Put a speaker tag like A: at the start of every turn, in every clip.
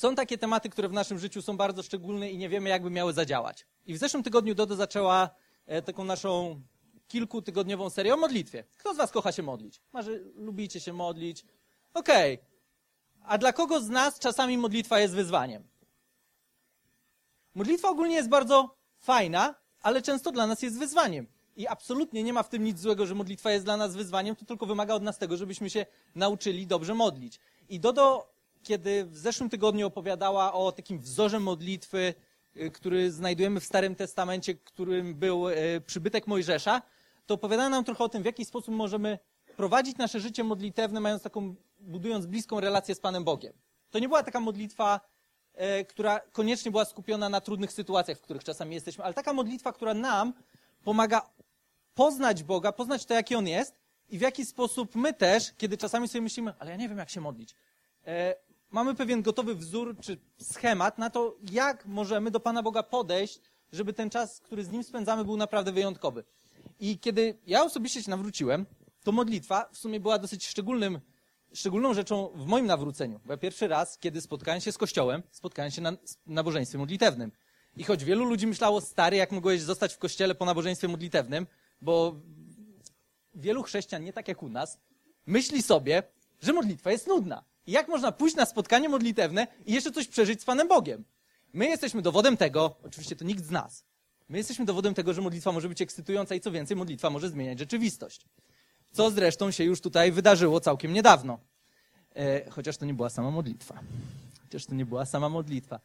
A: Są takie tematy, które w naszym życiu są bardzo szczególne i nie wiemy, jakby miały zadziałać. I w zeszłym tygodniu Dodo zaczęła e, taką naszą kilkutygodniową serię o modlitwie. Kto z was kocha się modlić? Marzy, lubicie się modlić? Okej. Okay. A dla kogo z nas czasami modlitwa jest wyzwaniem? Modlitwa ogólnie jest bardzo fajna, ale często dla nas jest wyzwaniem. I absolutnie nie ma w tym nic złego, że modlitwa jest dla nas wyzwaniem, to tylko wymaga od nas tego, żebyśmy się nauczyli dobrze modlić. I Dodo, kiedy w zeszłym tygodniu opowiadała o takim wzorze modlitwy, y, który znajdujemy w Starym Testamencie, którym był y, przybytek Mojżesza, to opowiadała nam trochę o tym, w jaki sposób możemy prowadzić nasze życie modlitewne, mając taką, budując bliską relację z Panem Bogiem. To nie była taka modlitwa, e, która koniecznie była skupiona na trudnych sytuacjach, w których czasami jesteśmy, ale taka modlitwa, która nam pomaga poznać Boga, poznać to, jaki On jest i w jaki sposób my też, kiedy czasami sobie myślimy, ale ja nie wiem, jak się modlić, mamy pewien gotowy wzór czy schemat na to, jak możemy do Pana Boga podejść, żeby ten czas, który z Nim spędzamy, był naprawdę wyjątkowy. I kiedy ja osobiście się nawróciłem, to modlitwa w sumie była dosyć szczególnym, szczególną rzeczą w moim nawróceniu. Bo ja pierwszy raz, kiedy spotkałem się z Kościołem, spotkałem się na nabożeństwie modlitewnym. I choć wielu ludzi myślało, stary, jak mogłeś zostać w kościele po nabożeństwie modlitewnym, bo wielu chrześcijan, nie tak jak u nas, myśli sobie, że modlitwa jest nudna. Jak można pójść na spotkanie modlitewne i jeszcze coś przeżyć z Panem Bogiem? My jesteśmy dowodem tego, oczywiście to nikt z nas, my jesteśmy dowodem tego, że modlitwa może być ekscytująca i co więcej, modlitwa może zmieniać rzeczywistość. Co zresztą się już tutaj wydarzyło całkiem niedawno. E, chociaż to nie była sama modlitwa. Chociaż to nie była sama modlitwa.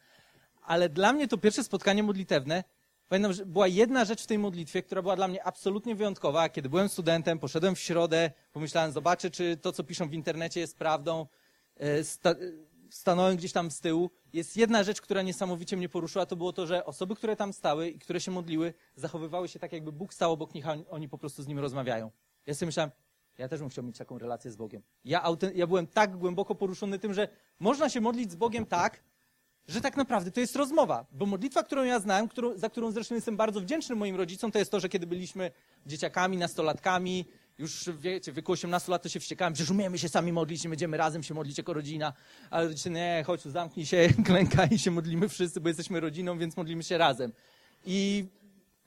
A: Ale dla mnie to pierwsze spotkanie modlitewne, pamiętam, że była jedna rzecz w tej modlitwie, która była dla mnie absolutnie wyjątkowa. Kiedy byłem studentem, poszedłem w środę, pomyślałem, zobaczę, czy to, co piszą w internecie jest prawdą. E, sta stanąłem gdzieś tam z tyłu. Jest jedna rzecz, która niesamowicie mnie poruszyła, to było to, że osoby, które tam stały i które się modliły, zachowywały się tak, jakby Bóg stał obok nich, a oni po prostu z nim rozmawiają. Ja sobie myślałem, ja też bym chciał mieć taką relację z Bogiem. Ja, ja byłem tak głęboko poruszony tym, że można się modlić z Bogiem tak, że tak naprawdę to jest rozmowa. Bo modlitwa, którą ja znałem, którą, za którą zresztą jestem bardzo wdzięczny moim rodzicom, to jest to, że kiedy byliśmy dzieciakami, nastolatkami, już wiecie, w wieku 18 lat to się wściekałem, że umiemy się sami modlić, nie będziemy razem się modlić jako rodzina. Ale rodzice, nie, chodź zamknij się, klękaj i się modlimy wszyscy, bo jesteśmy rodziną, więc modlimy się razem. I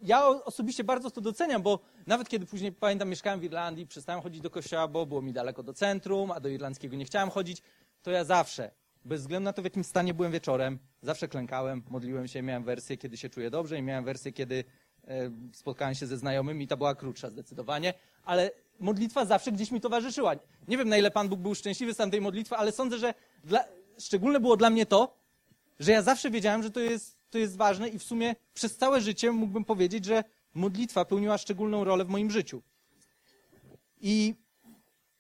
A: ja osobiście bardzo to doceniam, bo nawet kiedy później, pamiętam, mieszkałem w Irlandii, przestałem chodzić do kościoła, bo było mi daleko do centrum, a do irlandzkiego nie chciałem chodzić, to ja zawsze, bez względu na to, w jakim stanie byłem wieczorem, zawsze klękałem, modliłem się, miałem wersję, kiedy się czuję dobrze i miałem wersję, kiedy spotkałem się ze znajomymi ta była krótsza zdecydowanie, ale modlitwa zawsze gdzieś mi towarzyszyła. Nie wiem, na ile Pan Bóg był szczęśliwy z tamtej modlitwy, ale sądzę, że dla, szczególne było dla mnie to, że ja zawsze wiedziałem, że to jest to jest ważne i w sumie przez całe życie mógłbym powiedzieć, że modlitwa pełniła szczególną rolę w moim życiu. I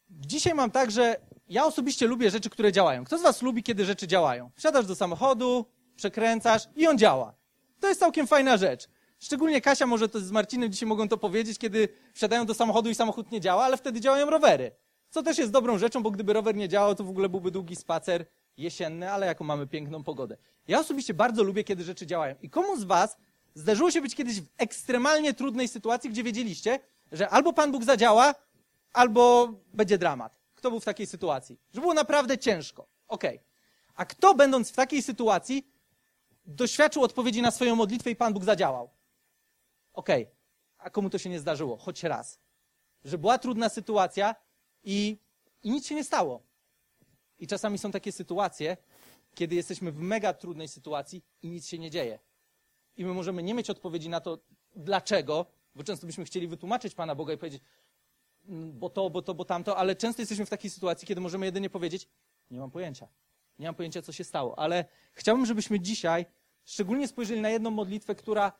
A: dzisiaj mam tak, że ja osobiście lubię rzeczy, które działają. Kto z Was lubi, kiedy rzeczy działają? Wsiadasz do samochodu, przekręcasz i on działa. To jest całkiem fajna rzecz. Szczególnie Kasia może to z Marcinem dzisiaj mogą to powiedzieć, kiedy wsiadają do samochodu i samochód nie działa, ale wtedy działają rowery. Co też jest dobrą rzeczą, bo gdyby rower nie działał, to w ogóle byłby długi spacer jesienny, ale jaką mamy piękną pogodę. Ja osobiście bardzo lubię, kiedy rzeczy działają. I komu z Was zdarzyło się być kiedyś w ekstremalnie trudnej sytuacji, gdzie wiedzieliście, że albo Pan Bóg zadziała, albo będzie dramat. Kto był w takiej sytuacji? Że było naprawdę ciężko. Okej. Okay. A kto, będąc w takiej sytuacji, doświadczył odpowiedzi na swoją modlitwę i Pan Bóg zadziałał? Okej. Okay. A komu to się nie zdarzyło? Choć raz. Że była trudna sytuacja i, i nic się nie stało. I czasami są takie sytuacje, kiedy jesteśmy w mega trudnej sytuacji i nic się nie dzieje. I my możemy nie mieć odpowiedzi na to, dlaczego, bo często byśmy chcieli wytłumaczyć Pana Boga i powiedzieć, mm, bo to, bo to, bo tamto, ale często jesteśmy w takiej sytuacji, kiedy możemy jedynie powiedzieć, nie mam pojęcia. Nie mam pojęcia, co się stało. Ale chciałbym, żebyśmy dzisiaj szczególnie spojrzeli na jedną modlitwę, która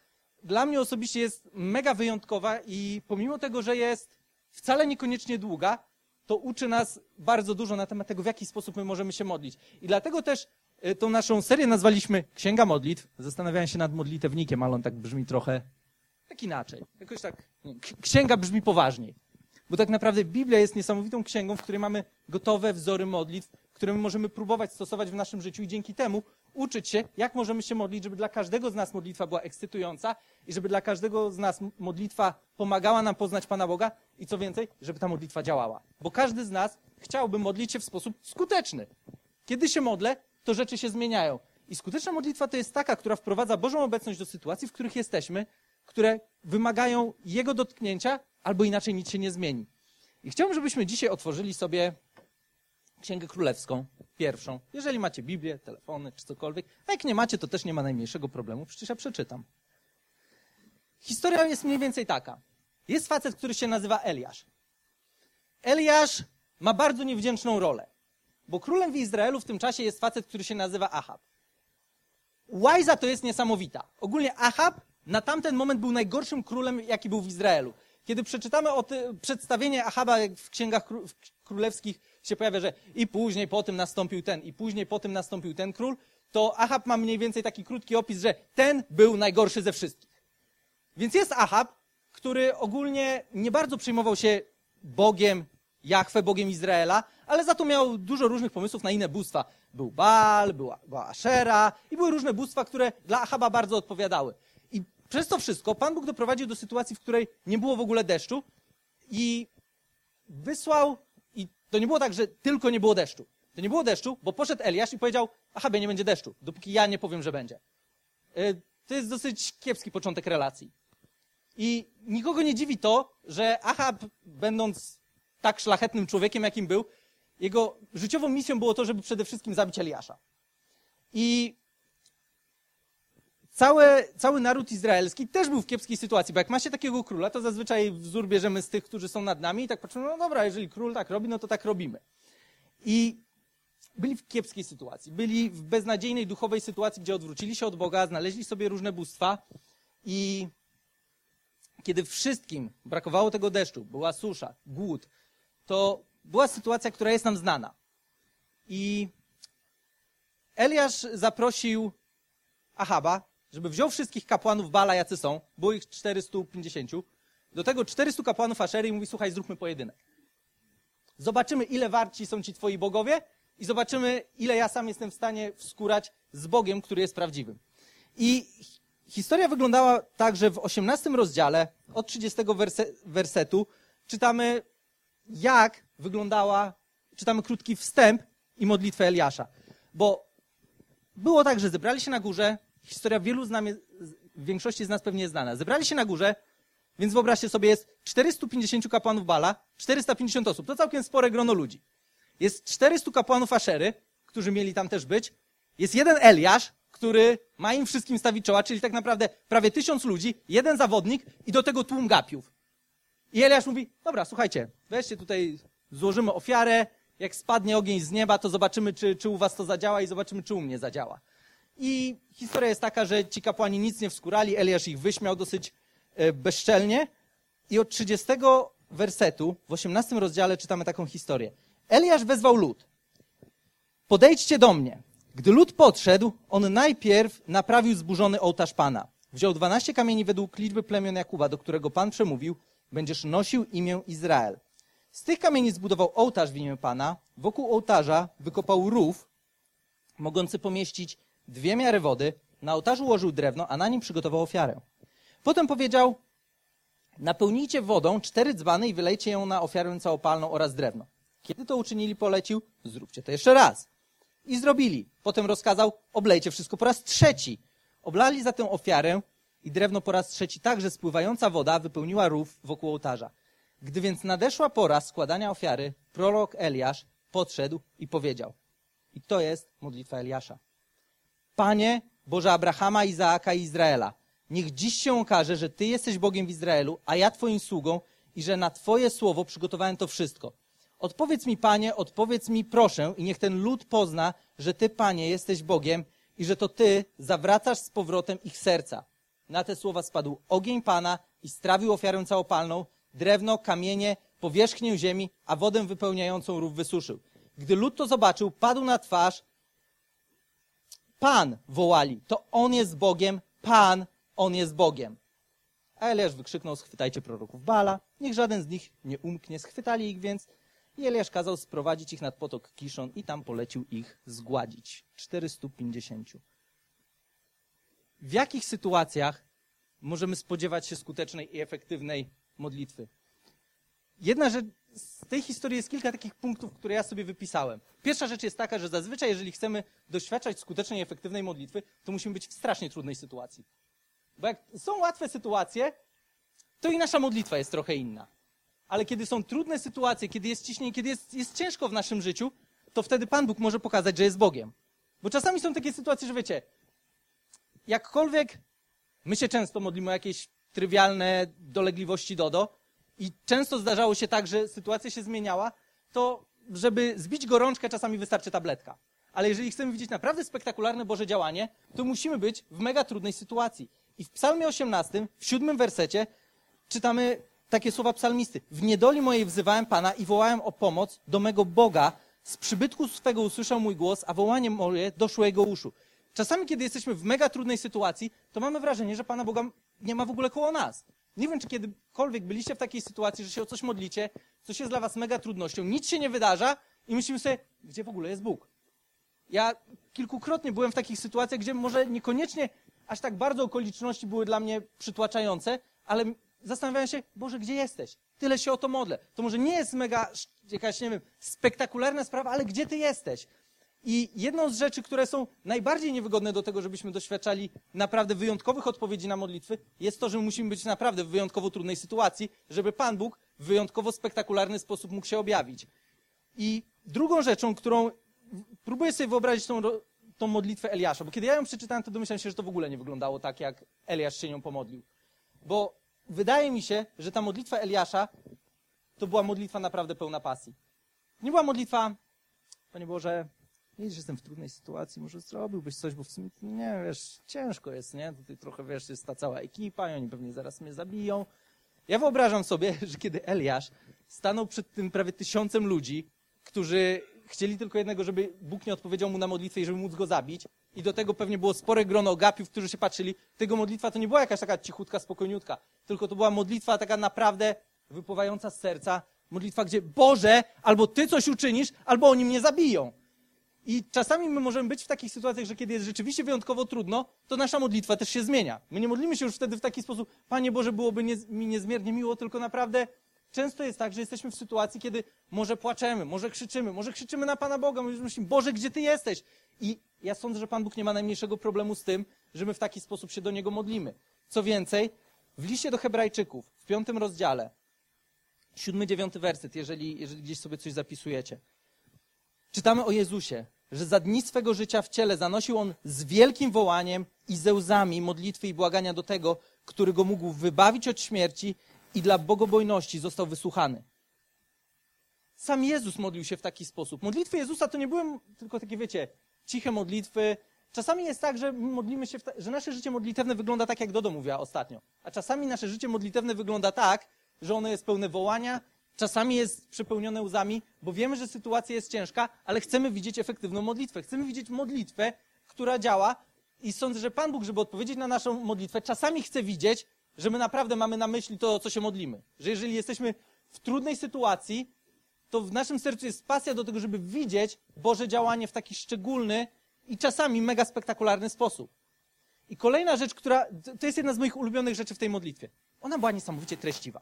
A: dla mnie osobiście jest mega wyjątkowa i pomimo tego, że jest wcale niekoniecznie długa, to uczy nas bardzo dużo na temat tego, w jaki sposób my możemy się modlić. I dlatego też y, tą naszą serię nazwaliśmy Księga Modlitw. Zastanawiałem się nad modlitewnikiem, ale on tak brzmi trochę tak inaczej. Jakoś tak, księga brzmi poważniej. Bo tak naprawdę Biblia jest niesamowitą księgą, w której mamy gotowe wzory modlitw, które my możemy próbować stosować w naszym życiu i dzięki temu uczyć się, jak możemy się modlić, żeby dla każdego z nas modlitwa była ekscytująca i żeby dla każdego z nas modlitwa pomagała nam poznać Pana Boga i co więcej, żeby ta modlitwa działała. Bo każdy z nas chciałby modlić się w sposób skuteczny. Kiedy się modlę, to rzeczy się zmieniają. I skuteczna modlitwa to jest taka, która wprowadza Bożą obecność do sytuacji, w których jesteśmy, które wymagają Jego dotknięcia, albo inaczej nic się nie zmieni. I chciałbym, żebyśmy dzisiaj otworzyli sobie Księgę Królewską, pierwszą. Jeżeli macie Biblię, telefony czy cokolwiek, a jak nie macie, to też nie ma najmniejszego problemu, przecież ja przeczytam. Historia jest mniej więcej taka. Jest facet, który się nazywa Eliasz. Eliasz ma bardzo niewdzięczną rolę, bo królem w Izraelu w tym czasie jest facet, który się nazywa Ahab. Łajza to jest niesamowita. Ogólnie Ahab na tamten moment był najgorszym królem, jaki był w Izraelu. Kiedy przeczytamy o przedstawienie Ahaba w księgach królewskich się pojawia, że i później po tym nastąpił ten, i później po tym nastąpił ten król, to Ahab ma mniej więcej taki krótki opis, że ten był najgorszy ze wszystkich. Więc jest Ahab, który ogólnie nie bardzo przejmował się Bogiem, Jachwę, Bogiem Izraela, ale za to miał dużo różnych pomysłów na inne bóstwa. Był Baal, była, była Ashera i były różne bóstwa, które dla Ahaba bardzo odpowiadały. Przez to wszystko Pan Bóg doprowadził do sytuacji, w której nie było w ogóle deszczu i wysłał, i to nie było tak, że tylko nie było deszczu. To nie było deszczu, bo poszedł Eliasz i powiedział, Ahabie, nie będzie deszczu, dopóki ja nie powiem, że będzie. E, to jest dosyć kiepski początek relacji. I nikogo nie dziwi to, że Ahab, będąc tak szlachetnym człowiekiem, jakim był, jego życiową misją było to, żeby przede wszystkim zabić Eliasza. I cały, cały naród izraelski też był w kiepskiej sytuacji, bo jak macie takiego króla, to zazwyczaj wzór bierzemy z tych, którzy są nad nami i tak patrzymy, no dobra, jeżeli król tak robi, no to tak robimy. I byli w kiepskiej sytuacji, byli w beznadziejnej duchowej sytuacji, gdzie odwrócili się od Boga, znaleźli sobie różne bóstwa i kiedy wszystkim brakowało tego deszczu, była susza, głód, to była sytuacja, która jest nam znana. I Eliasz zaprosił Ahaba, żeby wziął wszystkich kapłanów Bala, jacy są, było ich 450, do tego 400 kapłanów Aszery i mówi, słuchaj, zróbmy pojedynek. Zobaczymy, ile warci są ci twoi bogowie i zobaczymy, ile ja sam jestem w stanie wskórać z Bogiem, który jest prawdziwym. I historia wyglądała tak, że w 18 rozdziale, od 30 werse, wersetu, czytamy, jak wyglądała, czytamy krótki wstęp i modlitwę Eliasza. Bo było tak, że zebrali się na górze, historia wielu z nami, większości z nas pewnie jest znana. Zebrali się na górze, więc wyobraźcie sobie, jest 450 kapłanów Bala, 450 osób. To całkiem spore grono ludzi. Jest 400 kapłanów Aszery, którzy mieli tam też być. Jest jeden Eliasz, który ma im wszystkim stawić czoła, czyli tak naprawdę prawie tysiąc ludzi, jeden zawodnik i do tego tłum gapiów. I Eliasz mówi, dobra, słuchajcie, weźcie tutaj, złożymy ofiarę, jak spadnie ogień z nieba, to zobaczymy, czy, czy u was to zadziała i zobaczymy, czy u mnie zadziała. I historia jest taka, że ci kapłani nic nie wskurali, Eliasz ich wyśmiał dosyć e, bezczelnie. I od 30 wersetu w 18 rozdziale czytamy taką historię. Eliasz wezwał lud. Podejdźcie do mnie. Gdy lud podszedł, on najpierw naprawił zburzony ołtarz Pana. Wziął 12 kamieni według liczby plemion Jakuba, do którego Pan przemówił, będziesz nosił imię Izrael. Z tych kamieni zbudował ołtarz w imię Pana. Wokół ołtarza wykopał rów, mogący pomieścić dwie miary wody. Na ołtarzu ułożył drewno, a na nim przygotował ofiarę. Potem powiedział, napełnijcie wodą cztery dzbany i wylejcie ją na ofiarę całopalną oraz drewno. Kiedy to uczynili, polecił, zróbcie to jeszcze raz. I zrobili. Potem rozkazał, oblejcie wszystko po raz trzeci. Oblali tę ofiarę i drewno po raz trzeci, tak że spływająca woda wypełniła rów wokół ołtarza. Gdy więc nadeszła pora składania ofiary, prorok Eliasz podszedł i powiedział. I to jest modlitwa Eliasza. Panie Boże Abrahama, Izaaka i Izraela, niech dziś się okaże, że Ty jesteś Bogiem w Izraelu, a ja Twoim sługą i że na Twoje słowo przygotowałem to wszystko. Odpowiedz mi, Panie, odpowiedz mi, proszę, i niech ten lud pozna, że Ty, Panie, jesteś Bogiem i że to Ty zawracasz z powrotem ich serca. Na te słowa spadł ogień Pana i strawił ofiarę całopalną, drewno, kamienie, powierzchnię ziemi, a wodę wypełniającą rów wysuszył. Gdy lud to zobaczył, padł na twarz. Pan wołali, to On jest Bogiem, Pan, On jest Bogiem. A Eliasz wykrzyknął, schwytajcie proroków Bala, niech żaden z nich nie umknie. Schwytali ich więc i Eliasz kazał sprowadzić ich nad potok Kiszon i tam polecił ich zgładzić. 450. W jakich sytuacjach możemy spodziewać się skutecznej i efektywnej modlitwy? Jedna rzecz, z tej historii jest kilka takich punktów, które ja sobie wypisałem. Pierwsza rzecz jest taka, że zazwyczaj, jeżeli chcemy doświadczać skutecznej efektywnej modlitwy, to musimy być w strasznie trudnej sytuacji. Bo jak są łatwe sytuacje, to i nasza modlitwa jest trochę inna. Ale kiedy są trudne sytuacje, kiedy jest ciśnienie, kiedy jest, jest ciężko w naszym życiu, to wtedy Pan Bóg może pokazać, że jest Bogiem. Bo czasami są takie sytuacje, że wiecie, jakkolwiek my się często modlimy o jakieś trywialne dolegliwości Dodo i często zdarzało się tak, że sytuacja się zmieniała, to żeby zbić gorączkę czasami wystarczy tabletka. Ale jeżeli chcemy widzieć naprawdę spektakularne Boże działanie, to musimy być w mega trudnej sytuacji. I w psalmie 18, w siódmym wersecie czytamy takie słowa psalmisty. W niedoli mojej wzywałem Pana i wołałem o pomoc do mego Boga. Z przybytku swego usłyszał mój głos, a wołanie moje doszło jego uszu. Czasami, kiedy jesteśmy w mega trudnej sytuacji, to mamy wrażenie, że Pana Boga nie ma w ogóle koło nas. Nie wiem, czy kiedykolwiek byliście w takiej sytuacji, że się o coś modlicie, coś jest dla was mega trudnością, nic się nie wydarza i myślimy sobie, gdzie w ogóle jest Bóg? Ja kilkukrotnie byłem w takich sytuacjach, gdzie może niekoniecznie aż tak bardzo okoliczności były dla mnie przytłaczające, ale zastanawiałem się, Boże, gdzie jesteś? Tyle się o to modlę. To może nie jest mega jakaś, nie wiem, spektakularna sprawa, ale gdzie Ty jesteś? I jedną z rzeczy, które są najbardziej niewygodne do tego, żebyśmy doświadczali naprawdę wyjątkowych odpowiedzi na modlitwy, jest to, że musimy być naprawdę w wyjątkowo trudnej sytuacji, żeby Pan Bóg w wyjątkowo spektakularny sposób mógł się objawić. I drugą rzeczą, którą próbuję sobie wyobrazić tą, tą modlitwę Eliasza, bo kiedy ja ją przeczytałem, to domyślałem się, że to w ogóle nie wyglądało tak, jak Eliasz się nią pomodlił. Bo wydaje mi się, że ta modlitwa Eliasza to była modlitwa naprawdę pełna pasji. Nie była modlitwa, Panie Boże, widzisz, jestem w trudnej sytuacji, może zrobiłbyś coś, bo w sumie, nie, wiesz, ciężko jest, nie? Tutaj trochę, wiesz, jest ta cała ekipa i oni pewnie zaraz mnie zabiją. Ja wyobrażam sobie, że kiedy Eliasz stanął przed tym prawie tysiącem ludzi, którzy chcieli tylko jednego, żeby Bóg nie odpowiedział mu na modlitwę i żeby móc go zabić, i do tego pewnie było spore grono gapiów, którzy się patrzyli, tego modlitwa to nie była jakaś taka cichutka, spokojniutka, tylko to była modlitwa taka naprawdę wypływająca z serca, modlitwa, gdzie Boże, albo Ty coś uczynisz, albo oni mnie zabiją. I czasami my możemy być w takich sytuacjach, że kiedy jest rzeczywiście wyjątkowo trudno, to nasza modlitwa też się zmienia. My nie modlimy się już wtedy w taki sposób, Panie Boże, byłoby mi niezmiernie miło, tylko naprawdę często jest tak, że jesteśmy w sytuacji, kiedy może płaczemy, może krzyczymy, może krzyczymy na Pana Boga, myślimy, Boże, gdzie Ty jesteś? I ja sądzę, że Pan Bóg nie ma najmniejszego problemu z tym, że my w taki sposób się do Niego modlimy. Co więcej, w liście do Hebrajczyków, w piątym rozdziale, siódmy, dziewiąty werset, jeżeli, jeżeli gdzieś sobie coś zapisujecie, czytamy o Jezusie, że za dni swego życia w ciele zanosił on z wielkim wołaniem i ze łzami modlitwy i błagania do tego, który go mógł wybawić od śmierci i dla bogobojności został wysłuchany. Sam Jezus modlił się w taki sposób. Modlitwy Jezusa to nie były tylko takie, wiecie, ciche modlitwy. Czasami jest tak, że modlimy się, że nasze życie modlitewne wygląda tak, jak Dodo mówiła ostatnio. A czasami nasze życie modlitewne wygląda tak, że ono jest pełne wołania, czasami jest przepełnione łzami, bo wiemy, że sytuacja jest ciężka, ale chcemy widzieć efektywną modlitwę. Chcemy widzieć modlitwę, która działa i sądzę, że Pan Bóg, żeby odpowiedzieć na naszą modlitwę, czasami chce widzieć, że my naprawdę mamy na myśli to, o co się modlimy. Że jeżeli jesteśmy w trudnej sytuacji, to w naszym sercu jest pasja do tego, żeby widzieć Boże działanie w taki szczególny i czasami mega spektakularny sposób. I kolejna rzecz, która, to jest jedna z moich ulubionych rzeczy w tej modlitwie. Ona była niesamowicie treściwa.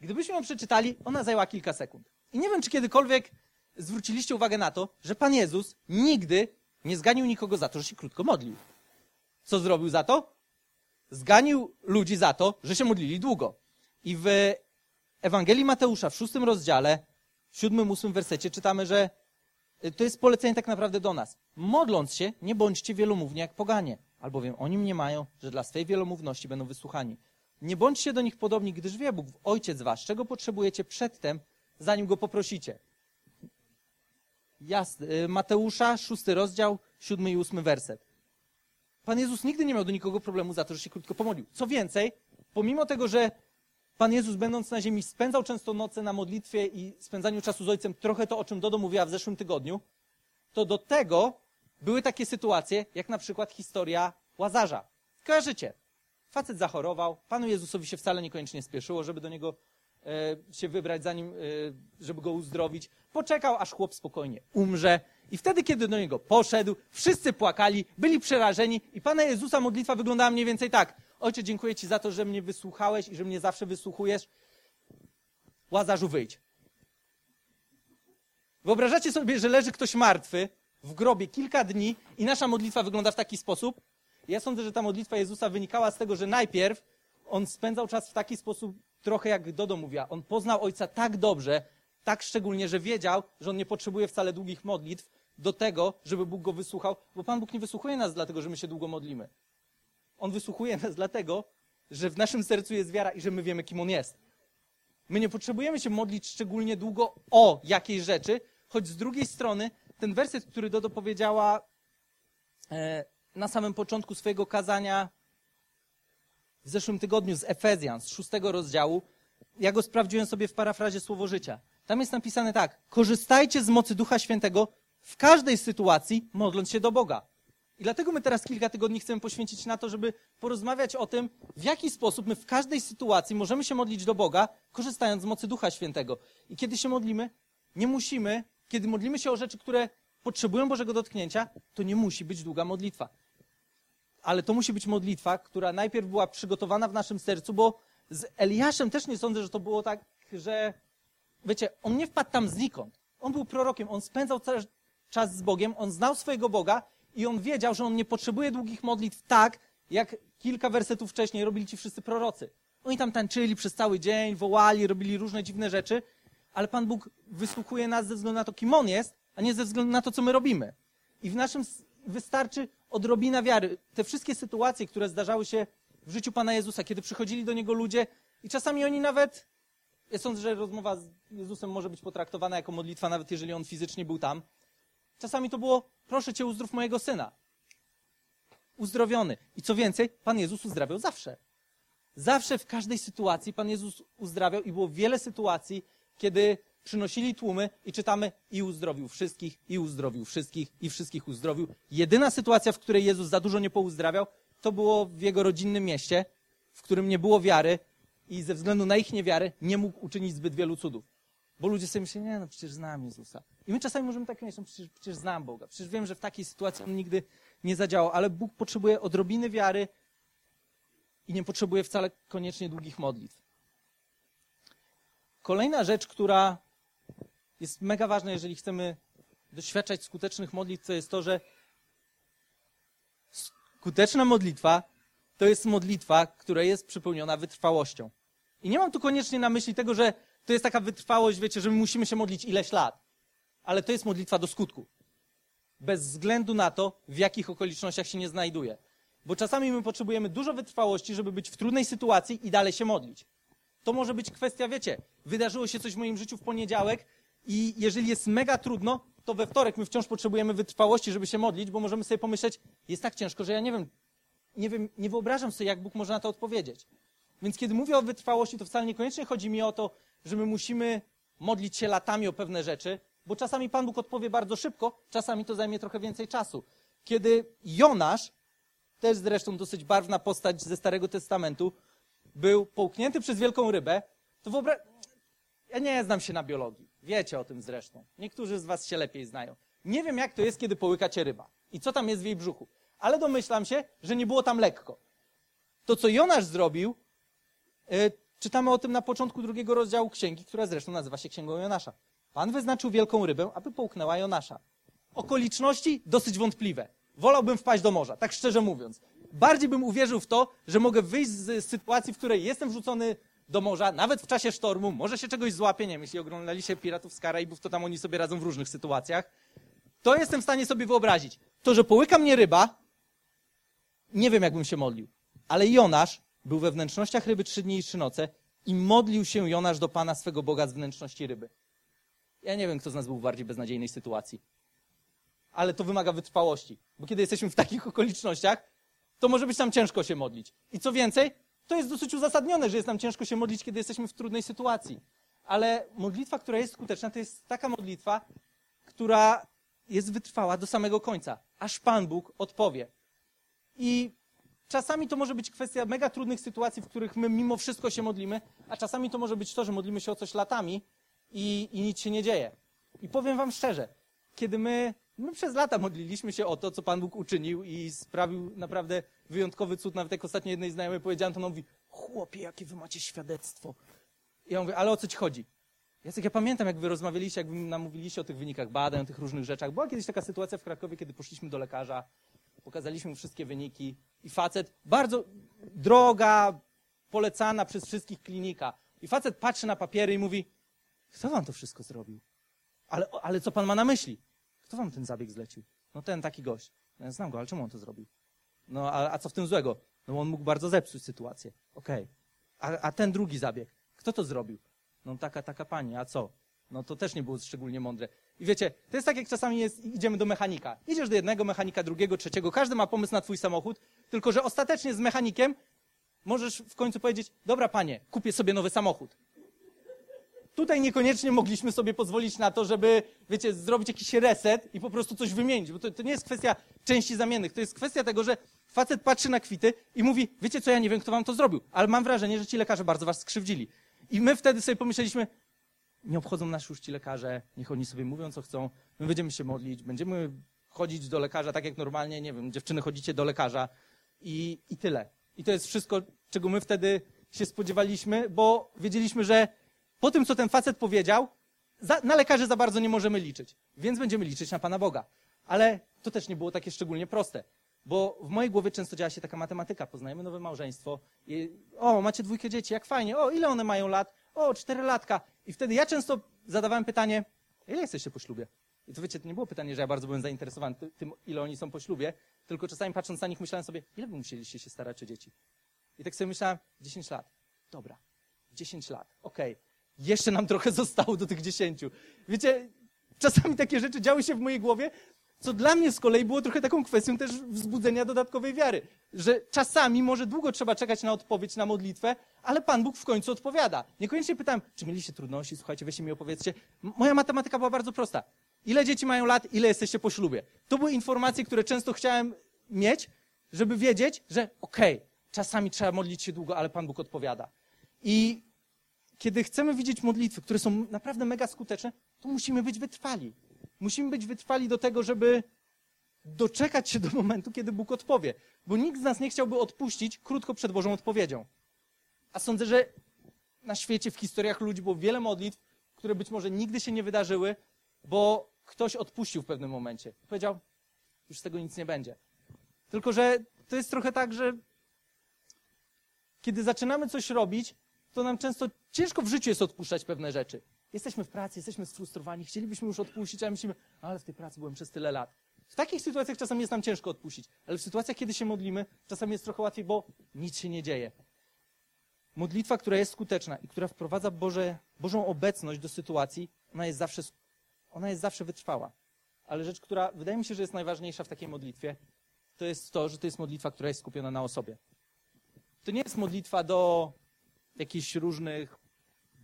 A: Gdybyśmy ją przeczytali, ona zajęła kilka sekund. I nie wiem, czy kiedykolwiek zwróciliście uwagę na to, że Pan Jezus nigdy nie zganił nikogo za to, że się krótko modlił. Co zrobił za to? Zganił ludzi za to, że się modlili długo. I w Ewangelii Mateusza w szóstym rozdziale, w siódmym, ósmym wersecie czytamy, że y, to jest polecenie tak naprawdę do nas. Modląc się, nie bądźcie wielomówni jak poganie, albowiem oni mnie mają, że dla swej wielomówności będą wysłuchani. Nie bądźcie do nich podobni, gdyż wie Bóg, Ojciec wasz, czego potrzebujecie przedtem, zanim go poprosicie. Jasne. Y, Mateusza, szósty rozdział, siódmy i ósmy werset. Pan Jezus nigdy nie miał do nikogo problemu za to, że się krótko pomodlił. Co więcej, pomimo tego, że Pan Jezus, będąc na ziemi, spędzał często noce na modlitwie i spędzaniu czasu z Ojcem, trochę to, o czym Dodo mówiła w zeszłym tygodniu, to do tego były takie sytuacje, jak na przykład historia Łazarza. Kojarzycie? Facet zachorował, Panu Jezusowi się wcale niekoniecznie spieszyło, żeby do niego e, się wybrać, zanim, e, żeby go uzdrowić. Poczekał, aż chłop spokojnie umrze. I wtedy, kiedy do niego poszedł, wszyscy płakali, byli przerażeni i Pana Jezusa modlitwa wyglądała mniej więcej tak. Ojcze, dziękuję Ci za to, że mnie wysłuchałeś i że mnie zawsze wysłuchujesz. Łazarzu, wyjdź. Wyobrażacie sobie, że leży ktoś martwy w grobie kilka dni i nasza modlitwa wygląda w taki sposób? Ja sądzę, że ta modlitwa Jezusa wynikała z tego, że najpierw on spędzał czas w taki sposób, trochę jak Dodo mówiła. On poznał Ojca tak dobrze, tak szczególnie, że wiedział, że on nie potrzebuje wcale długich modlitw do tego, żeby Bóg go wysłuchał, bo Pan Bóg nie wysłuchuje nas dlatego, że my się długo modlimy. On wysłuchuje nas dlatego, że w naszym sercu jest wiara i że my wiemy, kim On jest. My nie potrzebujemy się modlić szczególnie długo o jakiejś rzeczy, choć z drugiej strony ten werset, który Dodo powiedziała e, na samym początku swojego kazania w zeszłym tygodniu z Efezjan, z szóstego rozdziału, ja go sprawdziłem sobie w parafrazie Słowo Życia. Tam jest napisane tak: korzystajcie z mocy Ducha Świętego w każdej sytuacji, modląc się do Boga. I dlatego my teraz kilka tygodni chcemy poświęcić na to, żeby porozmawiać o tym, w jaki sposób my w każdej sytuacji możemy się modlić do Boga, korzystając z mocy Ducha Świętego. I kiedy się modlimy, nie musimy, kiedy modlimy się o rzeczy, które potrzebują Bożego dotknięcia, to nie musi być długa modlitwa. Ale to musi być modlitwa, która najpierw była przygotowana w naszym sercu, bo z Eliaszem też nie sądzę, że to było tak, że wiecie, on nie wpadł tam znikąd. On był prorokiem, on spędzał cały czas z Bogiem, on znał swojego Boga i on wiedział, że on nie potrzebuje długich modlitw tak, jak kilka wersetów wcześniej robili ci wszyscy prorocy. Oni tam tańczyli przez cały dzień, wołali, robili różne dziwne rzeczy, ale Pan Bóg wysłuchuje nas ze względu na to, kim On jest, a nie ze względu na to, co my robimy. I w naszym wystarczy odrobina wiary. Te wszystkie sytuacje, które zdarzały się w życiu Pana Jezusa, kiedy przychodzili do Niego ludzie i czasami oni nawet, ja sądzę, że rozmowa z Jezusem może być potraktowana jako modlitwa, nawet jeżeli On fizycznie był tam. Czasami to było, proszę Cię, uzdrów mojego syna. Uzdrowiony. I co więcej, Pan Jezus uzdrawiał zawsze. Zawsze w każdej sytuacji Pan Jezus uzdrawiał i było wiele sytuacji, kiedy przynosili tłumy i czytamy i uzdrowił wszystkich, i uzdrowił wszystkich, i wszystkich uzdrowił. Jedyna sytuacja, w której Jezus za dużo nie pouzdrawiał, to było w jego rodzinnym mieście, w którym nie było wiary i ze względu na ich niewiarę nie mógł uczynić zbyt wielu cudów. Bo ludzie sobie myślą, nie no, przecież znam Jezusa. I my czasami możemy tak myśleć, no, przecież, przecież znam Boga. Przecież wiem, że w takiej sytuacji On nigdy nie zadziałał. Ale Bóg potrzebuje odrobiny wiary i nie potrzebuje wcale koniecznie długich modlitw. Kolejna rzecz, która jest mega ważna, jeżeli chcemy doświadczać skutecznych modlitw, to jest to, że skuteczna modlitwa to jest modlitwa, która jest przypełniona wytrwałością. I nie mam tu koniecznie na myśli tego, że to jest taka wytrwałość, wiecie, że my musimy się modlić ileś lat. Ale to jest modlitwa do skutku. Bez względu na to, w jakich okolicznościach się nie znajduje. Bo czasami my potrzebujemy dużo wytrwałości, żeby być w trudnej sytuacji i dalej się modlić. To może być kwestia, wiecie, wydarzyło się coś w moim życiu w poniedziałek i jeżeli jest mega trudno, to we wtorek my wciąż potrzebujemy wytrwałości, żeby się modlić, bo możemy sobie pomyśleć, jest tak ciężko, że ja nie wiem, nie wiem, nie wyobrażam sobie, jak Bóg może na to odpowiedzieć. Więc kiedy mówię o wytrwałości, to wcale niekoniecznie chodzi mi o to, że my musimy modlić się latami o pewne rzeczy, bo czasami Pan Bóg odpowie bardzo szybko, czasami to zajmie trochę więcej czasu. Kiedy Jonasz, też zresztą dosyć barwna postać ze Starego Testamentu, był połknięty przez wielką rybę, to wyobraź... Ja nie znam się na biologii. Wiecie o tym zresztą. Niektórzy z was się lepiej znają. Nie wiem, jak to jest, kiedy połyka cię ryba i co tam jest w jej brzuchu. Ale domyślam się, że nie było tam lekko. To, co Jonasz zrobił, yy, czytamy o tym na początku drugiego rozdziału księgi, która zresztą nazywa się Księgą Jonasza. Pan wyznaczył wielką rybę, aby połknęła Jonasza. Okoliczności dosyć wątpliwe. Wolałbym wpaść do morza, tak szczerze mówiąc. Bardziej bym uwierzył w to, że mogę wyjść z sytuacji, w której jestem wrzucony do morza, nawet w czasie sztormu, może się czegoś złapie, nie wiem, jeśli oglądali się Piratów z Karaibów, to tam oni sobie radzą w różnych sytuacjach. To jestem w stanie sobie wyobrazić. To, że połyka mnie ryba, nie wiem, jakbym się modlił. Ale Jonasz był we wnętrznościach ryby trzy dni i trzy noce i modlił się Jonasz do Pana swego Boga z wnętrzności ryby. Ja nie wiem, kto z nas był w bardziej beznadziejnej sytuacji. Ale to wymaga wytrwałości. Bo kiedy jesteśmy w takich okolicznościach, to może być nam ciężko się modlić. I co więcej, to jest dosyć uzasadnione, że jest nam ciężko się modlić, kiedy jesteśmy w trudnej sytuacji. Ale modlitwa, która jest skuteczna, to jest taka modlitwa, która jest wytrwała do samego końca, aż Pan Bóg odpowie. I czasami to może być kwestia mega trudnych sytuacji, w których my mimo wszystko się modlimy, a czasami to może być to, że modlimy się o coś latami i, i nic się nie dzieje. I powiem Wam szczerze, kiedy my My przez lata modliliśmy się o to, co Pan Bóg uczynił i sprawił naprawdę wyjątkowy cud. Nawet jak ostatnio jednej znajomej powiedziałem, to ona mówi, chłopie, jakie wy macie świadectwo. Ja mówię, ale o co ci chodzi? Jacek, ja pamiętam, jak wy rozmawialiście, jak wy nam mówiliście o tych wynikach badań, o tych różnych rzeczach. Była kiedyś taka sytuacja w Krakowie, kiedy poszliśmy do lekarza, pokazaliśmy mu wszystkie wyniki i facet, bardzo droga, polecana przez wszystkich klinika. I facet patrzy na papiery i mówi, kto wam to wszystko zrobił? Ale, ale co pan ma na myśli? Kto wam ten zabieg zlecił? No ten taki gość. Ja znam go, ale czemu on to zrobił? No a, a co w tym złego? No on mógł bardzo zepsuć sytuację. Okej. Okay. A, a ten drugi zabieg, kto to zrobił? No taka, taka pani, a co? No to też nie było szczególnie mądre. I wiecie, to jest tak, jak czasami jest, idziemy do mechanika. Idziesz do jednego mechanika, drugiego, trzeciego, każdy ma pomysł na twój samochód, tylko że ostatecznie z mechanikiem możesz w końcu powiedzieć, dobra panie, kupię sobie nowy samochód. Tutaj niekoniecznie mogliśmy sobie pozwolić na to, żeby, wiecie, zrobić jakiś reset i po prostu coś wymienić, bo to, to nie jest kwestia części zamiennych, to jest kwestia tego, że facet patrzy na kwity i mówi, wiecie co, ja nie wiem, kto wam to zrobił, ale mam wrażenie, że ci lekarze bardzo was skrzywdzili. I my wtedy sobie pomyśleliśmy, nie obchodzą nas już ci lekarze, niech oni sobie mówią, co chcą, my będziemy się modlić, będziemy chodzić do lekarza tak jak normalnie, nie wiem, dziewczyny chodzicie do lekarza i, i tyle. I to jest wszystko, czego my wtedy się spodziewaliśmy, bo wiedzieliśmy, że po tym, co ten facet powiedział, za, na lekarzy za bardzo nie możemy liczyć, więc będziemy liczyć na Pana Boga. Ale to też nie było takie szczególnie proste, bo w mojej głowie często działa się taka matematyka. Poznajemy nowe małżeństwo. I, o, macie dwójkę dzieci, jak fajnie. O, ile one mają lat? O, cztery latka. I wtedy ja często zadawałem pytanie, ile jesteście po ślubie? I to wiecie, to nie było pytanie, że ja bardzo byłem zainteresowany tym, ile oni są po ślubie, tylko czasami patrząc na nich myślałem sobie, ile by musieliście się starać o dzieci? I tak sobie myślałem, 10 lat. Dobra, 10 lat, okej. Okay. Jeszcze nam trochę zostało do tych 10. Wiecie, czasami takie rzeczy działy się w mojej głowie, co dla mnie z kolei było trochę taką kwestią też wzbudzenia dodatkowej wiary. Że czasami może długo trzeba czekać na odpowiedź na modlitwę, ale Pan Bóg w końcu odpowiada. Niekoniecznie pytałem, czy mieliście trudności, słuchajcie, weźcie mi opowiedzcie. Moja matematyka była bardzo prosta. Ile dzieci mają lat, ile jesteście po ślubie? To były informacje, które często chciałem mieć, żeby wiedzieć, że okej, okay, czasami trzeba modlić się długo, ale Pan Bóg odpowiada. I kiedy chcemy widzieć modlitwy, które są naprawdę mega skuteczne, to musimy być wytrwali. Musimy być wytrwali do tego, żeby doczekać się do momentu, kiedy Bóg odpowie. Bo nikt z nas nie chciałby odpuścić krótko przed Bożą odpowiedzią. A sądzę, że na świecie, w historiach ludzi było wiele modlitw, które być może nigdy się nie wydarzyły, bo ktoś odpuścił w pewnym momencie. Powiedział, już z tego nic nie będzie. Tylko, że to jest trochę tak, że kiedy zaczynamy coś robić, to nam często ciężko w życiu jest odpuszczać pewne rzeczy. Jesteśmy w pracy, jesteśmy sfrustrowani, chcielibyśmy już odpuścić, a myślimy, ale w tej pracy byłem przez tyle lat. W takich sytuacjach czasami jest nam ciężko odpuścić, ale w sytuacjach, kiedy się modlimy, czasami jest trochę łatwiej, bo nic się nie dzieje. Modlitwa, która jest skuteczna i która wprowadza Boże, Bożą obecność do sytuacji, ona jest, zawsze, ona jest zawsze wytrwała. Ale rzecz, która wydaje mi się, że jest najważniejsza w takiej modlitwie, to jest to, że to jest modlitwa, która jest skupiona na osobie. To nie jest modlitwa do jakichś różnych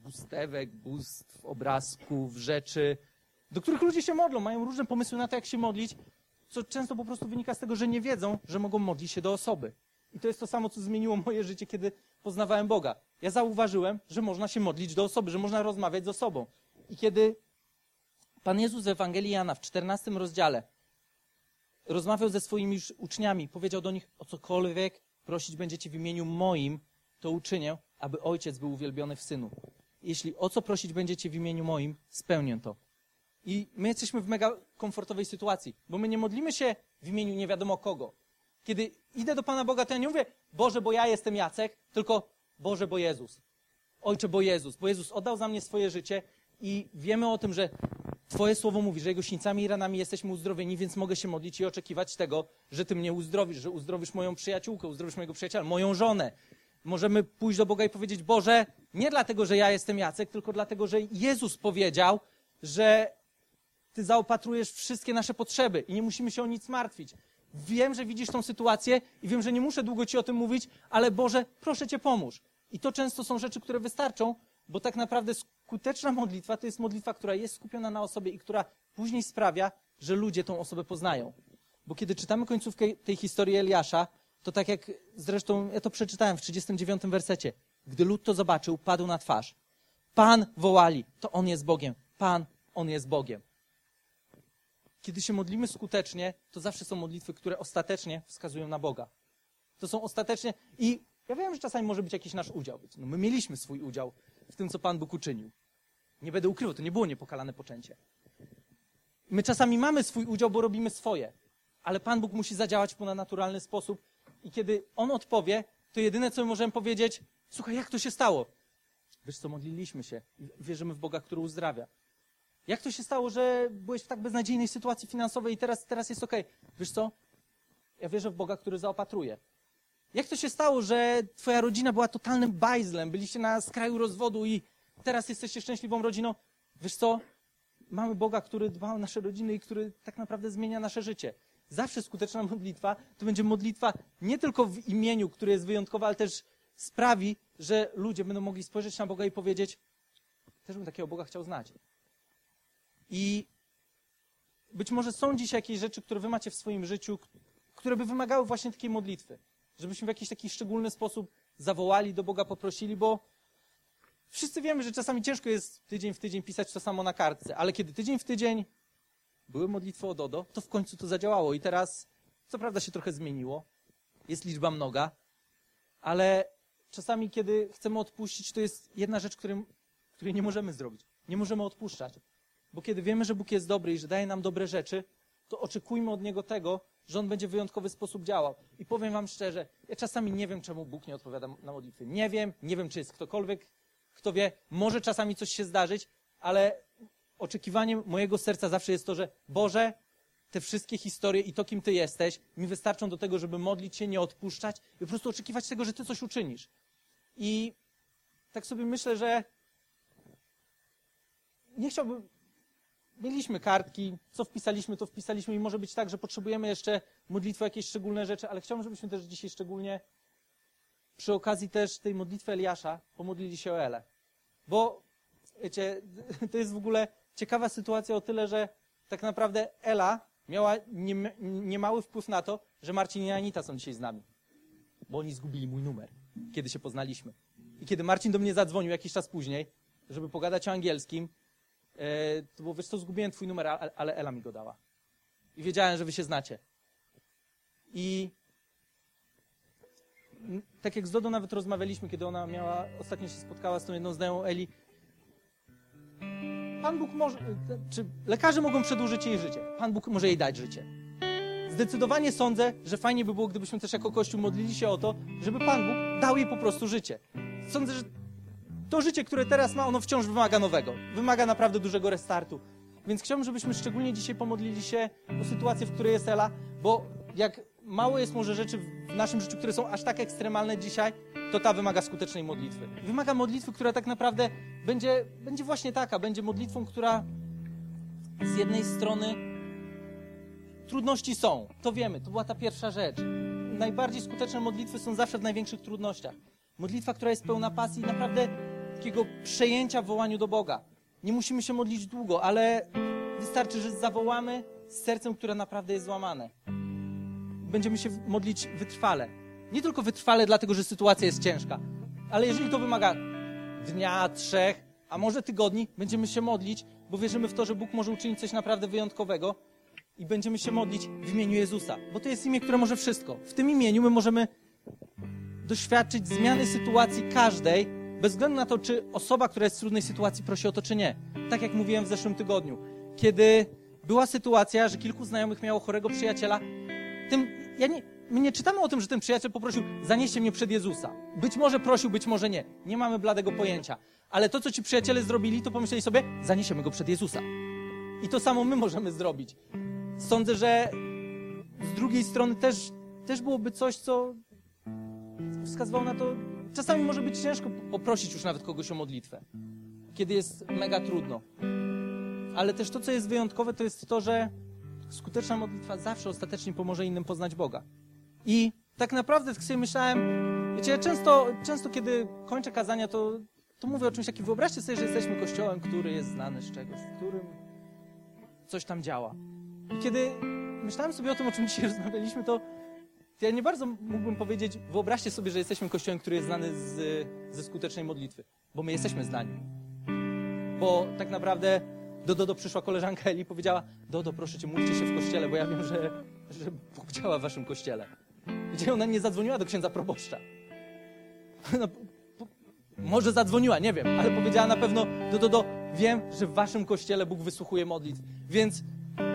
A: bustewek, bóstw, obrazków, rzeczy, do których ludzie się modlą, mają różne pomysły na to, jak się modlić, co często po prostu wynika z tego, że nie wiedzą, że mogą modlić się do osoby. I to jest to samo, co zmieniło moje życie, kiedy poznawałem Boga. Ja zauważyłem, że można się modlić do osoby, że można rozmawiać z osobą. I kiedy Pan Jezus w Ewangelii Jana w 14 rozdziale rozmawiał ze swoimi uczniami, powiedział do nich, o cokolwiek prosić będziecie w imieniu moim, to uczynię, aby Ojciec był uwielbiony w Synu. Jeśli o co prosić będziecie w imieniu moim, spełnię to. I my jesteśmy w mega komfortowej sytuacji, bo my nie modlimy się w imieniu nie wiadomo kogo. Kiedy idę do Pana Boga, to ja nie mówię, Boże, bo ja jestem Jacek, tylko Boże, bo Jezus. Ojcze, bo Jezus. Bo Jezus oddał za mnie swoje życie i wiemy o tym, że Twoje słowo mówi, że Jego sińcami i ranami jesteśmy uzdrowieni, więc mogę się modlić i oczekiwać tego, że Ty mnie uzdrowisz, że uzdrowisz moją przyjaciółkę, uzdrowisz mojego przyjaciela, moją żonę. Możemy pójść do Boga i powiedzieć, Boże, nie dlatego, że ja jestem Jacek, tylko dlatego, że Jezus powiedział, że Ty zaopatrujesz wszystkie nasze potrzeby i nie musimy się o nic martwić. Wiem, że widzisz tą sytuację i wiem, że nie muszę długo Ci o tym mówić, ale Boże, proszę Cię pomóż. I to często są rzeczy, które wystarczą, bo tak naprawdę skuteczna modlitwa to jest modlitwa, która jest skupiona na osobie i która później sprawia, że ludzie tą osobę poznają. Bo kiedy czytamy końcówkę tej historii Eliasza, to tak jak zresztą ja to przeczytałem w 39 wersecie. Gdy lud to zobaczył, padł na twarz. Pan wołali, to On jest Bogiem. Pan, On jest Bogiem. Kiedy się modlimy skutecznie, to zawsze są modlitwy, które ostatecznie wskazują na Boga. To są ostatecznie i ja wiem, że czasami może być jakiś nasz udział. No my mieliśmy swój udział w tym, co Pan Bóg uczynił. Nie będę ukrywał, to nie było niepokalane poczęcie. My czasami mamy swój udział, bo robimy swoje, ale Pan Bóg musi zadziałać w ponadnaturalny sposób i kiedy On odpowie, to jedyne, co my możemy powiedzieć, słuchaj, jak to się stało? Wiesz co, modliliśmy się i wierzymy w Boga, który uzdrawia. Jak to się stało, że byłeś w tak beznadziejnej sytuacji finansowej i teraz, teraz jest okej? Wiesz co? Ja wierzę w Boga, który zaopatruje. Jak to się stało, że twoja rodzina była totalnym bajzlem, byliście na skraju rozwodu i teraz jesteście szczęśliwą rodziną? Wiesz co? Mamy Boga, który dba o nasze rodziny i który tak naprawdę zmienia nasze życie. Zawsze skuteczna modlitwa to będzie modlitwa nie tylko w imieniu, które jest wyjątkowe, ale też sprawi, że ludzie będą mogli spojrzeć na Boga i powiedzieć, też bym takiego Boga chciał znać. I być może są dzisiaj jakieś rzeczy, które wy macie w swoim życiu, które by wymagały właśnie takiej modlitwy. Żebyśmy w jakiś taki szczególny sposób zawołali do Boga, poprosili, bo wszyscy wiemy, że czasami ciężko jest tydzień w tydzień pisać to samo na kartce, ale kiedy tydzień w tydzień były modlitwy o Dodo, to w końcu to zadziałało. I teraz, co prawda się trochę zmieniło, jest liczba mnoga, ale czasami, kiedy chcemy odpuścić, to jest jedna rzecz, którym, której nie możemy zrobić. Nie możemy odpuszczać. Bo kiedy wiemy, że Bóg jest dobry i że daje nam dobre rzeczy, to oczekujmy od Niego tego, że On będzie w wyjątkowy sposób działał. I powiem Wam szczerze, ja czasami nie wiem, czemu Bóg nie odpowiada na modlitwy. Nie wiem, nie wiem, czy jest ktokolwiek, kto wie. Może czasami coś się zdarzyć, ale oczekiwaniem mojego serca zawsze jest to, że Boże, te wszystkie historie i to, kim Ty jesteś, mi wystarczą do tego, żeby modlić się, nie odpuszczać i po prostu oczekiwać tego, że Ty coś uczynisz. I tak sobie myślę, że nie chciałbym. Mieliśmy kartki, co wpisaliśmy, to wpisaliśmy i może być tak, że potrzebujemy jeszcze modlitwy, jakieś szczególne rzeczy, ale chciałbym, żebyśmy też dzisiaj szczególnie przy okazji też tej modlitwy Eliasza pomodlili się o. Bo wiecie, to jest w ogóle ciekawa sytuacja o tyle, że tak naprawdę Ela miała niemały wpływ na to, że Marcin i Anita są dzisiaj z nami. Bo oni zgubili mój numer, kiedy się poznaliśmy. I kiedy Marcin do mnie zadzwonił jakiś czas później, żeby pogadać o angielskim, e, to było, wiesz co, zgubiłem twój numer, ale Ela mi go dała. I wiedziałem, że wy się znacie. I tak jak z Dodo nawet rozmawialiśmy, kiedy ona miała, ostatnio się spotkała z tą jedną znajomą Eli, Pan Bóg może, czy lekarze mogą przedłużyć jej życie. Pan Bóg może jej dać życie. Zdecydowanie sądzę, że fajnie by było, gdybyśmy też jako Kościół modlili się o to, żeby Pan Bóg dał jej po prostu życie. Sądzę, że to życie, które teraz ma, ono wciąż wymaga nowego. Wymaga naprawdę dużego restartu. Więc chciałbym, żebyśmy szczególnie dzisiaj pomodlili się o sytuację, w której jest Ela, bo jak mało jest może rzeczy w naszym życiu, które są aż tak ekstremalne dzisiaj, to ta wymaga skutecznej modlitwy. Wymaga modlitwy, która tak naprawdę będzie, będzie właśnie taka, będzie modlitwą, która z jednej strony trudności są, to wiemy, to była ta pierwsza rzecz. Najbardziej skuteczne modlitwy są zawsze w największych trudnościach. Modlitwa, która jest pełna pasji, naprawdę takiego przejęcia w wołaniu do Boga. Nie musimy się modlić długo, ale wystarczy, że zawołamy z sercem, które naprawdę jest złamane. Będziemy się modlić wytrwale. Nie tylko wytrwale dlatego, że sytuacja jest ciężka, ale jeżeli to wymaga dnia, trzech, a może tygodni, będziemy się modlić, bo wierzymy w to, że Bóg może uczynić coś naprawdę wyjątkowego i będziemy się modlić w imieniu Jezusa, bo to jest imię, które może wszystko. W tym imieniu my możemy doświadczyć zmiany sytuacji każdej, bez względu na to, czy osoba, która jest w trudnej sytuacji, prosi o to, czy nie. Tak jak mówiłem w zeszłym tygodniu, kiedy była sytuacja, że kilku znajomych miało chorego przyjaciela, tym ja nie, my nie czytamy o tym, że ten przyjaciel poprosił, zanieście mnie przed Jezusa. Być może prosił, być może nie. Nie mamy bladego pojęcia. Ale to, co ci przyjaciele zrobili, to pomyśleli sobie, zaniesiemy go przed Jezusa. I to samo my możemy zrobić. Sądzę, że z drugiej strony też, też byłoby coś, co wskazywało na to, czasami może być ciężko poprosić już nawet kogoś o modlitwę, kiedy jest mega trudno. Ale też to, co jest wyjątkowe, to jest to, że skuteczna modlitwa zawsze ostatecznie pomoże innym poznać Boga. I tak naprawdę tak sobie myślałem, wiecie, często, często kiedy kończę kazania, to, to mówię o czymś takim, wyobraźcie sobie, że jesteśmy kościołem, który jest znany z czegoś, w którym coś tam działa. I kiedy myślałem sobie o tym, o czym dzisiaj rozmawialiśmy, to, to ja nie bardzo mógłbym powiedzieć, wyobraźcie sobie, że jesteśmy kościołem, który jest znany z, ze skutecznej modlitwy, bo my jesteśmy znani. Bo tak naprawdę do Dodo przyszła koleżanka Eli i powiedziała, Dodo, proszę cię, módlcie się w kościele, bo ja wiem, że, że Bóg działa w waszym kościele. Gdzie ona nie zadzwoniła do księdza proboszcza. No, po, może zadzwoniła, nie wiem, ale powiedziała na pewno, do, do, do, wiem, że w waszym kościele Bóg wysłuchuje modlitw. Więc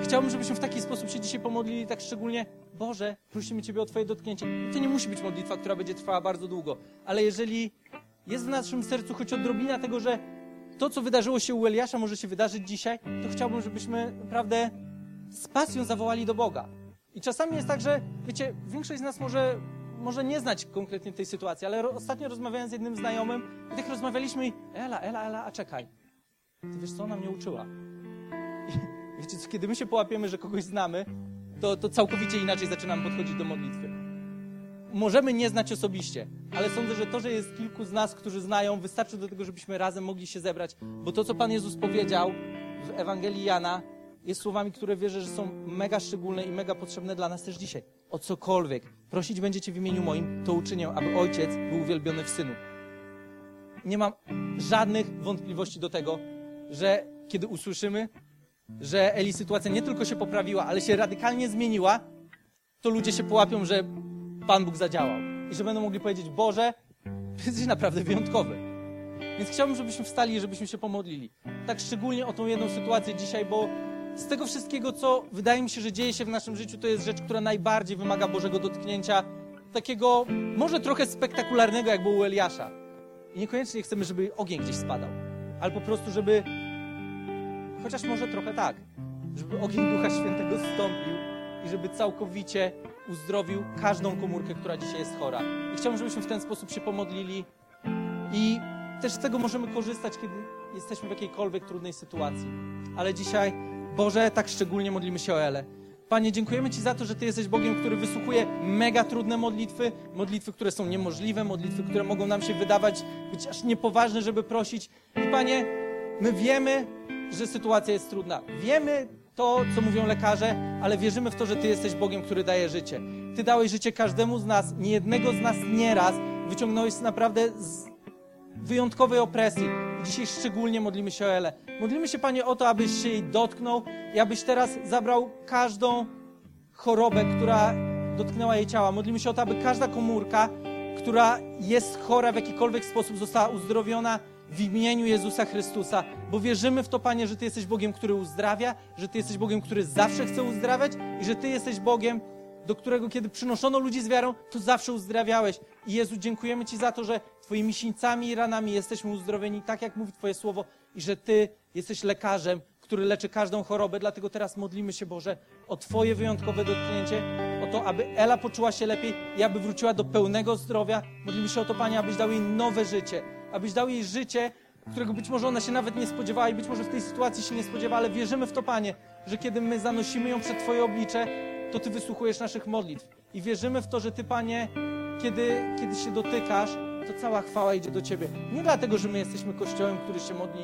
A: chciałbym, żebyśmy w taki sposób się dzisiaj pomodlili, tak szczególnie, Boże, prosimy Ciebie o Twoje dotknięcie. To nie musi być modlitwa, która będzie trwała bardzo długo, ale jeżeli jest w naszym sercu choć odrobina tego, że to, co wydarzyło się u Eliasza, może się wydarzyć dzisiaj, to chciałbym, żebyśmy naprawdę z pasją zawołali do Boga. I czasami jest tak, że, wiecie, większość z nas może, może nie znać konkretnie tej sytuacji, ale ostatnio rozmawiałem z jednym znajomym i tak rozmawialiśmy i Ela, Ela, Ela, a czekaj. Ty wiesz, co ona mnie uczyła? I wiecie, co, kiedy my się połapiemy, że kogoś znamy, to, to całkowicie inaczej zaczynamy podchodzić do modlitwy. Możemy nie znać osobiście, ale sądzę, że to, że jest kilku z nas, którzy znają, wystarczy do tego, żebyśmy razem mogli się zebrać, bo to, co Pan Jezus powiedział w Ewangelii Jana, jest słowami, które wierzę, że są mega szczególne i mega potrzebne dla nas też dzisiaj. O cokolwiek prosić będziecie w imieniu moim, to uczynię, aby Ojciec był uwielbiony w Synu. Nie mam żadnych wątpliwości do tego, że kiedy usłyszymy, że Eli sytuacja nie tylko się poprawiła, ale się radykalnie zmieniła, to ludzie się połapią, że Pan Bóg zadziałał. I że będą mogli powiedzieć, Boże, jesteś naprawdę wyjątkowy. Więc chciałbym, żebyśmy wstali i żebyśmy się pomodlili. Tak szczególnie o tą jedną sytuację dzisiaj, bo z tego wszystkiego, co wydaje mi się, że dzieje się w naszym życiu, to jest rzecz, która najbardziej wymaga Bożego dotknięcia, takiego może trochę spektakularnego, jak było u Eliasza. I niekoniecznie chcemy, żeby ogień gdzieś spadał, ale po prostu, żeby, chociaż może trochę tak, żeby ogień Ducha Świętego zstąpił i żeby całkowicie uzdrowił każdą komórkę, która dzisiaj jest chora. I chciałbym, żebyśmy w ten sposób się pomodlili i też z tego możemy korzystać, kiedy jesteśmy w jakiejkolwiek trudnej sytuacji. Ale dzisiaj Boże, tak szczególnie modlimy się o Elę. Panie, dziękujemy Ci za to, że Ty jesteś Bogiem, który wysłuchuje mega trudne modlitwy, modlitwy, które są niemożliwe, modlitwy, które mogą nam się wydawać być aż niepoważne, żeby prosić. I Panie, my wiemy, że sytuacja jest trudna. Wiemy to, co mówią lekarze, ale wierzymy w to, że Ty jesteś Bogiem, który daje życie. Ty dałeś życie każdemu z nas, nie jednego z nas nieraz wyciągnąłeś naprawdę z wyjątkowej opresji. Dzisiaj szczególnie modlimy się o Elę. Modlimy się, Panie, o to, abyś się jej dotknął i abyś teraz zabrał każdą chorobę, która dotknęła jej ciała. Modlimy się o to, aby każda komórka, która jest chora w jakikolwiek sposób, została uzdrowiona w imieniu Jezusa Chrystusa, bo wierzymy w to, Panie, że Ty jesteś Bogiem, który uzdrawia, że Ty jesteś Bogiem, który zawsze chce uzdrawiać i że Ty jesteś Bogiem, do którego kiedy przynoszono ludzi z wiarą, to zawsze uzdrawiałeś. I Jezu, dziękujemy Ci za to, że Twoimi sińcami i ranami jesteśmy uzdrowieni, tak jak mówi Twoje słowo, i że Ty jesteś lekarzem, który leczy każdą chorobę. Dlatego teraz modlimy się, Boże, o Twoje wyjątkowe dotknięcie, o to, aby Ela poczuła się lepiej i aby wróciła do pełnego zdrowia. Modlimy się o to, Panie, abyś dał jej nowe życie, abyś dał jej życie, którego być może ona się nawet nie spodziewała i być może w tej sytuacji się nie spodziewa, ale wierzymy w to, Panie, że kiedy my zanosimy ją przed Twoje oblicze, to Ty wysłuchujesz naszych modlitw. I wierzymy w to, że Ty, Panie, kiedy, kiedy się dotykasz, to cała chwała idzie do Ciebie. Nie dlatego, że my jesteśmy Kościołem, który się modli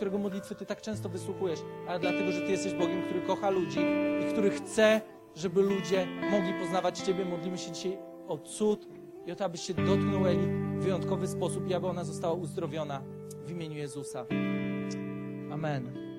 A: którego modlitwy Ty tak często wysłuchujesz, ale dlatego, że Ty jesteś Bogiem, który kocha ludzi i który chce, żeby ludzie mogli poznawać Ciebie. Modlimy się dzisiaj o cud i o to, abyś się dotknął Eli w wyjątkowy sposób i aby ona została uzdrowiona w imieniu Jezusa. Amen.